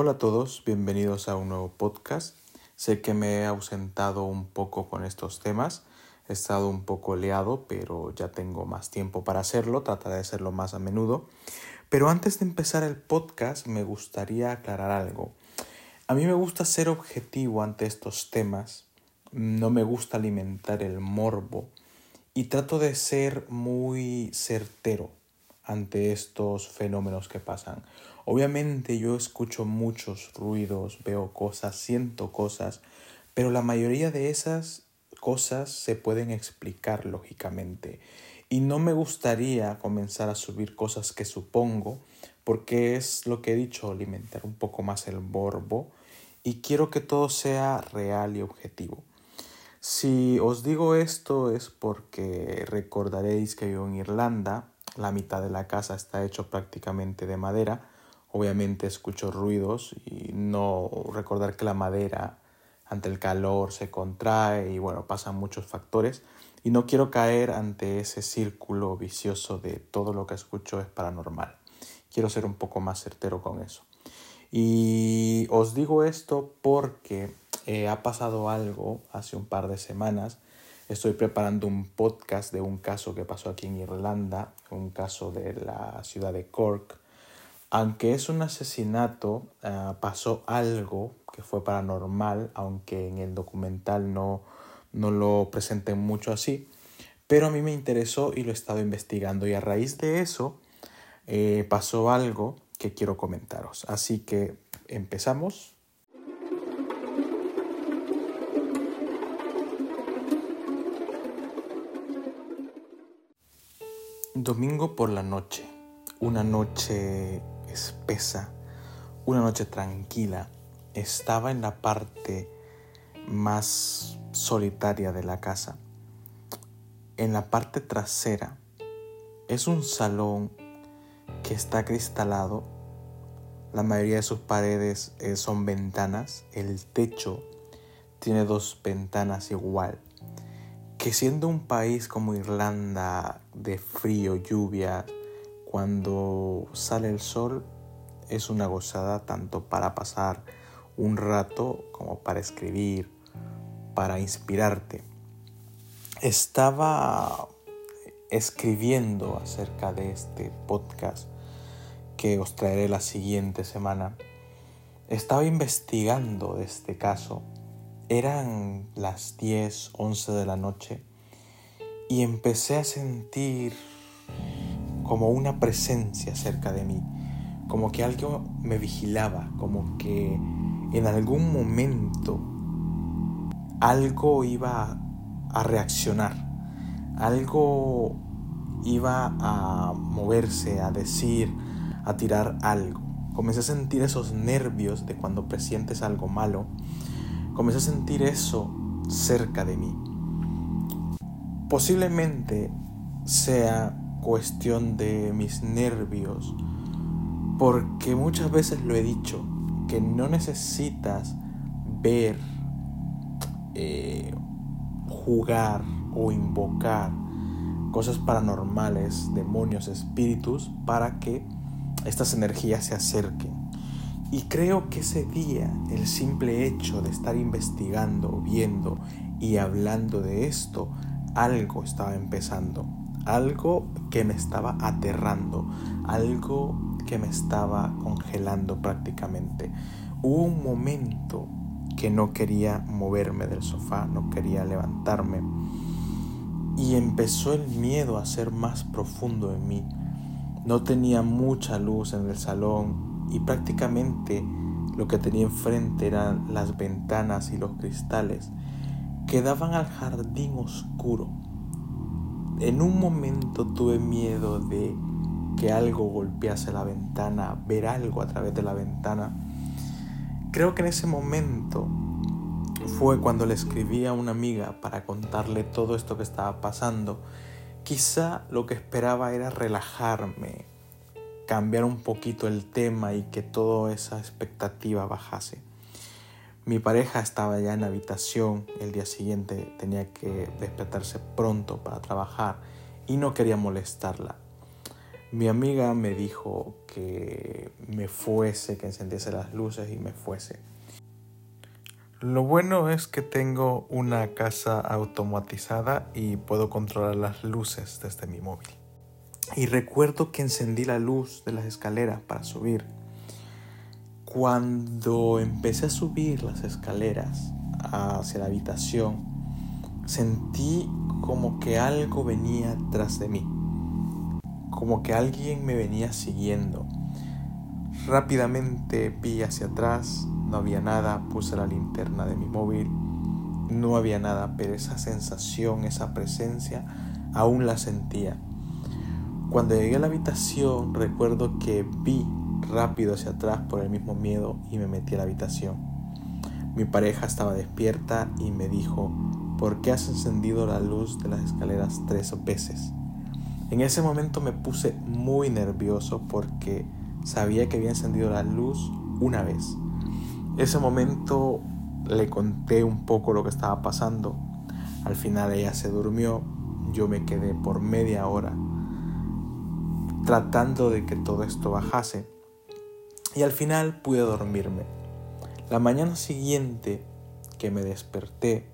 Hola a todos, bienvenidos a un nuevo podcast. Sé que me he ausentado un poco con estos temas, he estado un poco leado, pero ya tengo más tiempo para hacerlo, trataré de hacerlo más a menudo. Pero antes de empezar el podcast me gustaría aclarar algo. A mí me gusta ser objetivo ante estos temas, no me gusta alimentar el morbo y trato de ser muy certero ante estos fenómenos que pasan. Obviamente yo escucho muchos ruidos, veo cosas, siento cosas, pero la mayoría de esas cosas se pueden explicar lógicamente. Y no me gustaría comenzar a subir cosas que supongo, porque es lo que he dicho, alimentar un poco más el borbo y quiero que todo sea real y objetivo. Si os digo esto es porque recordaréis que yo en Irlanda la mitad de la casa está hecho prácticamente de madera. Obviamente escucho ruidos y no recordar que la madera ante el calor se contrae y bueno, pasan muchos factores. Y no quiero caer ante ese círculo vicioso de todo lo que escucho es paranormal. Quiero ser un poco más certero con eso. Y os digo esto porque eh, ha pasado algo hace un par de semanas Estoy preparando un podcast de un caso que pasó aquí en Irlanda, un caso de la ciudad de Cork. Aunque es un asesinato, ah, pasó algo que fue paranormal, aunque en el documental no, no lo presenten mucho así. Pero a mí me interesó y lo he estado investigando y a raíz de eso eh, pasó algo que quiero comentaros. Así que empezamos. Domingo por la noche, una noche espesa, una noche tranquila, estaba en la parte más solitaria de la casa. En la parte trasera es un salón que está cristalado. La mayoría de sus paredes eh, son ventanas. El techo tiene dos ventanas igual que siendo un país como Irlanda de frío, lluvia, cuando sale el sol es una gozada tanto para pasar un rato como para escribir, para inspirarte. Estaba escribiendo acerca de este podcast que os traeré la siguiente semana. Estaba investigando de este caso eran las 10, 11 de la noche y empecé a sentir como una presencia cerca de mí, como que algo me vigilaba, como que en algún momento algo iba a reaccionar, algo iba a moverse, a decir, a tirar algo. Comencé a sentir esos nervios de cuando presientes algo malo Comencé a sentir eso cerca de mí. Posiblemente sea cuestión de mis nervios, porque muchas veces lo he dicho, que no necesitas ver, eh, jugar o invocar cosas paranormales, demonios, espíritus, para que estas energías se acerquen. Y creo que ese día, el simple hecho de estar investigando, viendo y hablando de esto, algo estaba empezando, algo que me estaba aterrando, algo que me estaba congelando prácticamente. Hubo un momento que no quería moverme del sofá, no quería levantarme. Y empezó el miedo a ser más profundo en mí. No tenía mucha luz en el salón, y prácticamente lo que tenía enfrente eran las ventanas y los cristales que daban al jardín oscuro. En un momento tuve miedo de que algo golpease la ventana, ver algo a través de la ventana. Creo que en ese momento fue cuando le escribí a una amiga para contarle todo esto que estaba pasando. Quizá lo que esperaba era relajarme, cambiar un poquito el tema y que toda esa expectativa bajase. Mi pareja estaba ya en la habitación, el día siguiente tenía que despertarse pronto para trabajar y no quería molestarla. Mi amiga me dijo que me fuese, que encendiese las luces y me fuese. Lo bueno es que tengo una casa automatizada y puedo controlar las luces desde mi móvil. Y recuerdo que encendí la luz de las escaleras para subir. Cuando empecé a subir las escaleras hacia la habitación, sentí como que algo venía tras de mí, como que alguien me venía siguiendo. Rápidamente vi hacia atrás, no había nada, puse la linterna de mi móvil, no había nada, pero esa sensación, esa presencia, aún la sentía. Cuando llegué a la habitación, recuerdo que vi rápido hacia atrás por el mismo miedo y me metí a la habitación. Mi pareja estaba despierta y me dijo, ¿por qué has encendido la luz de las escaleras tres veces? En ese momento me puse muy nervioso porque sabía que había encendido la luz una vez. Ese momento le conté un poco lo que estaba pasando. Al final ella se durmió, yo me quedé por media hora tratando de que todo esto bajase y al final pude dormirme. La mañana siguiente que me desperté,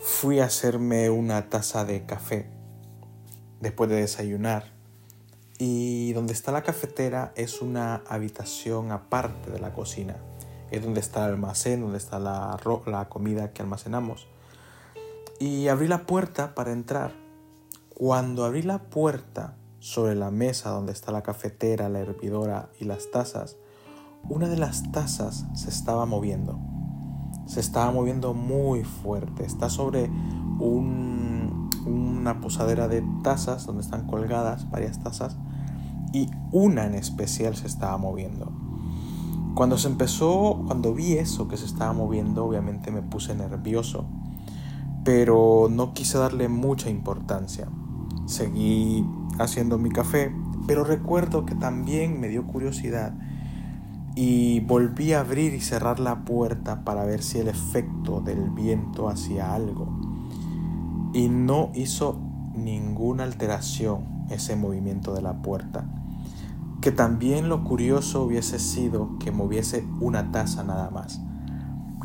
fui a hacerme una taza de café después de desayunar. Y donde está la cafetera es una habitación aparte de la cocina. Es donde está el almacén, donde está la, la comida que almacenamos. Y abrí la puerta para entrar. Cuando abrí la puerta, sobre la mesa donde está la cafetera, la hervidora y las tazas, una de las tazas se estaba moviendo. Se estaba moviendo muy fuerte. Está sobre una posadera de tazas donde están colgadas varias tazas y una en especial se estaba moviendo. Cuando se empezó, cuando vi eso que se estaba moviendo, obviamente me puse nervioso, pero no quise darle mucha importancia. Seguí haciendo mi café, pero recuerdo que también me dio curiosidad y volví a abrir y cerrar la puerta para ver si el efecto del viento hacía algo. Y no hizo ninguna alteración ese movimiento de la puerta. Que también lo curioso hubiese sido que moviese una taza nada más.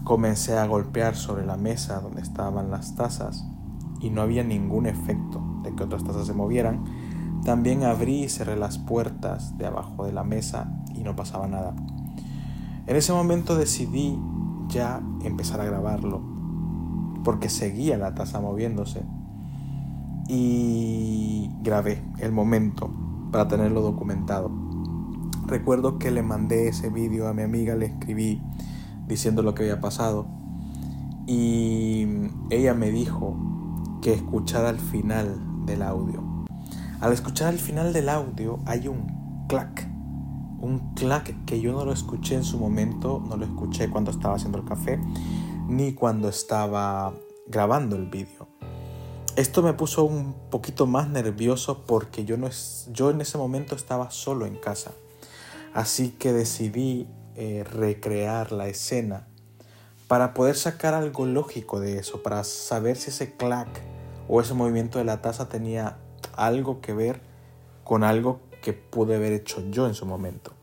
Comencé a golpear sobre la mesa donde estaban las tazas y no había ningún efecto que otras tazas se movieran también abrí y cerré las puertas de abajo de la mesa y no pasaba nada. En ese momento decidí ya empezar a grabarlo, porque seguía la taza moviéndose. Y grabé el momento para tenerlo documentado. Recuerdo que le mandé ese vídeo a mi amiga, le escribí diciendo lo que había pasado. Y ella me dijo que escuchara el final del audio. Al escuchar el final del audio hay un clac, un clac que yo no lo escuché en su momento, no lo escuché cuando estaba haciendo el café, ni cuando estaba grabando el vídeo. Esto me puso un poquito más nervioso porque yo, no es, yo en ese momento estaba solo en casa. Así que decidí eh, recrear la escena para poder sacar algo lógico de eso, para saber si ese clac o ese movimiento de la taza tenía algo que ver con algo que pude haber hecho yo en su momento.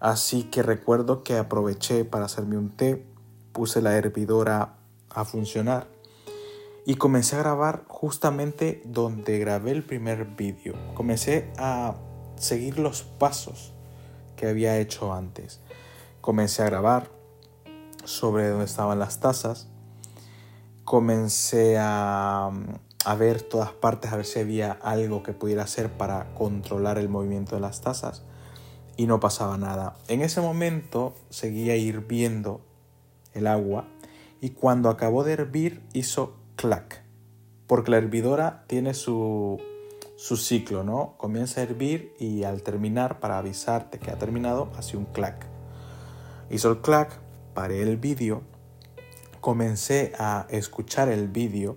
Así que recuerdo que aproveché para hacerme un té, puse la hervidora a funcionar y comencé a grabar justamente donde grabé el primer vídeo. Comencé a seguir los pasos que había hecho antes. Comencé a grabar sobre donde estaban las tazas. Comencé a a ver todas partes, a ver si había algo que pudiera hacer para controlar el movimiento de las tazas y no pasaba nada. En ese momento seguía hirviendo el agua y cuando acabó de hervir hizo clac, porque la hervidora tiene su, su ciclo, ¿no? Comienza a hervir y al terminar, para avisarte que ha terminado, hace un clac. Hizo el clac, paré el vídeo, comencé a escuchar el vídeo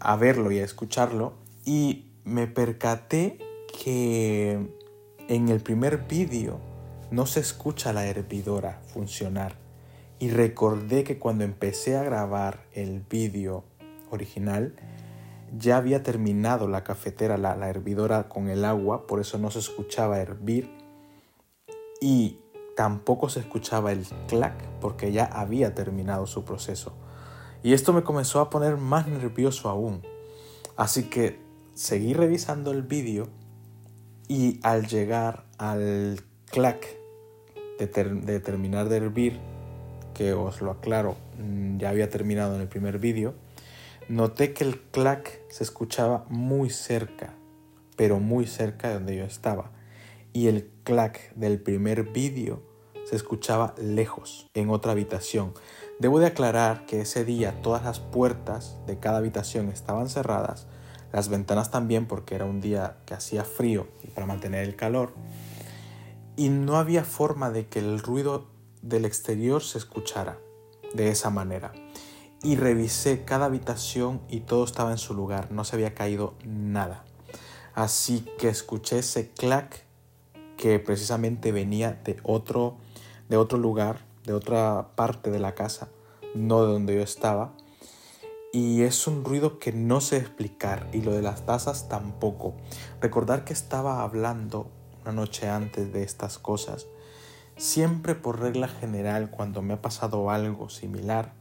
a verlo y a escucharlo y me percaté que en el primer vídeo no se escucha la hervidora funcionar y recordé que cuando empecé a grabar el vídeo original ya había terminado la cafetera, la, la hervidora con el agua, por eso no se escuchaba hervir y tampoco se escuchaba el clac porque ya había terminado su proceso. Y esto me comenzó a poner más nervioso aún. Así que seguí revisando el vídeo y al llegar al clac de, terminar de hervir, que os lo aclaro, mm, ya había terminado en el primer vídeo, noté que el clac se escuchaba muy cerca, pero muy cerca de donde yo estaba. Y el clac del primer vídeo se escuchaba lejos, en otra habitación. Debo de aclarar que ese día todas las puertas de cada habitación estaban cerradas, las ventanas también porque era un día que hacía frío y para mantener el calor, y no había forma de que el ruido del exterior se escuchara de esa manera. Y revisé cada habitación y todo estaba en su lugar, no se había caído nada. Así que escuché ese clac que precisamente venía de otro, de otro lugar, de otra parte de la casa, no de donde yo estaba. Y es un ruido que no sé explicar y lo de las tazas tampoco. Recordar que estaba hablando una noche antes de estas cosas. Siempre por regla general cuando me ha pasado algo similar,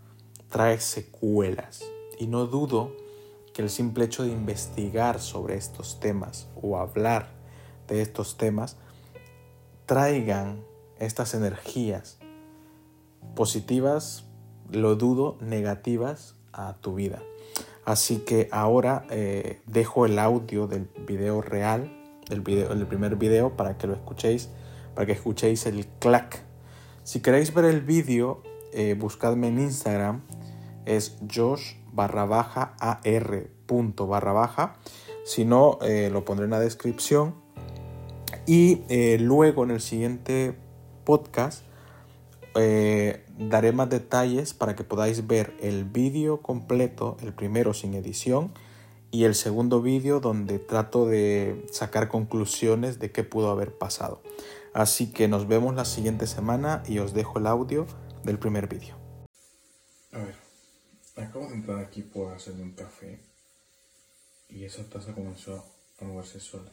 trae secuelas. Y no dudo que el simple hecho de investigar sobre estos temas o hablar de estos temas traigan estas energías positivas, lo dudo, negativas a tu vida. Así que ahora eh, dejo el audio del video real, del, video, primer video, para que lo escuchéis, para que escuchéis el clac. Si queréis ver el vídeo, eh, buscadme en Instagram, es Josh barra baja punto barra baja. Si no, eh, lo pondré en la descripción. Y luego en el siguiente podcast eh, daré más detalles para que podáis ver el vídeo completo, el primero sin edición y el segundo vídeo donde trato de sacar conclusiones de qué pudo haber pasado. Así que nos vemos la siguiente semana y os dejo el audio del primer vídeo. A ver, acabo de entrar aquí por hacerme un café y esa taza comenzó a moverse sola.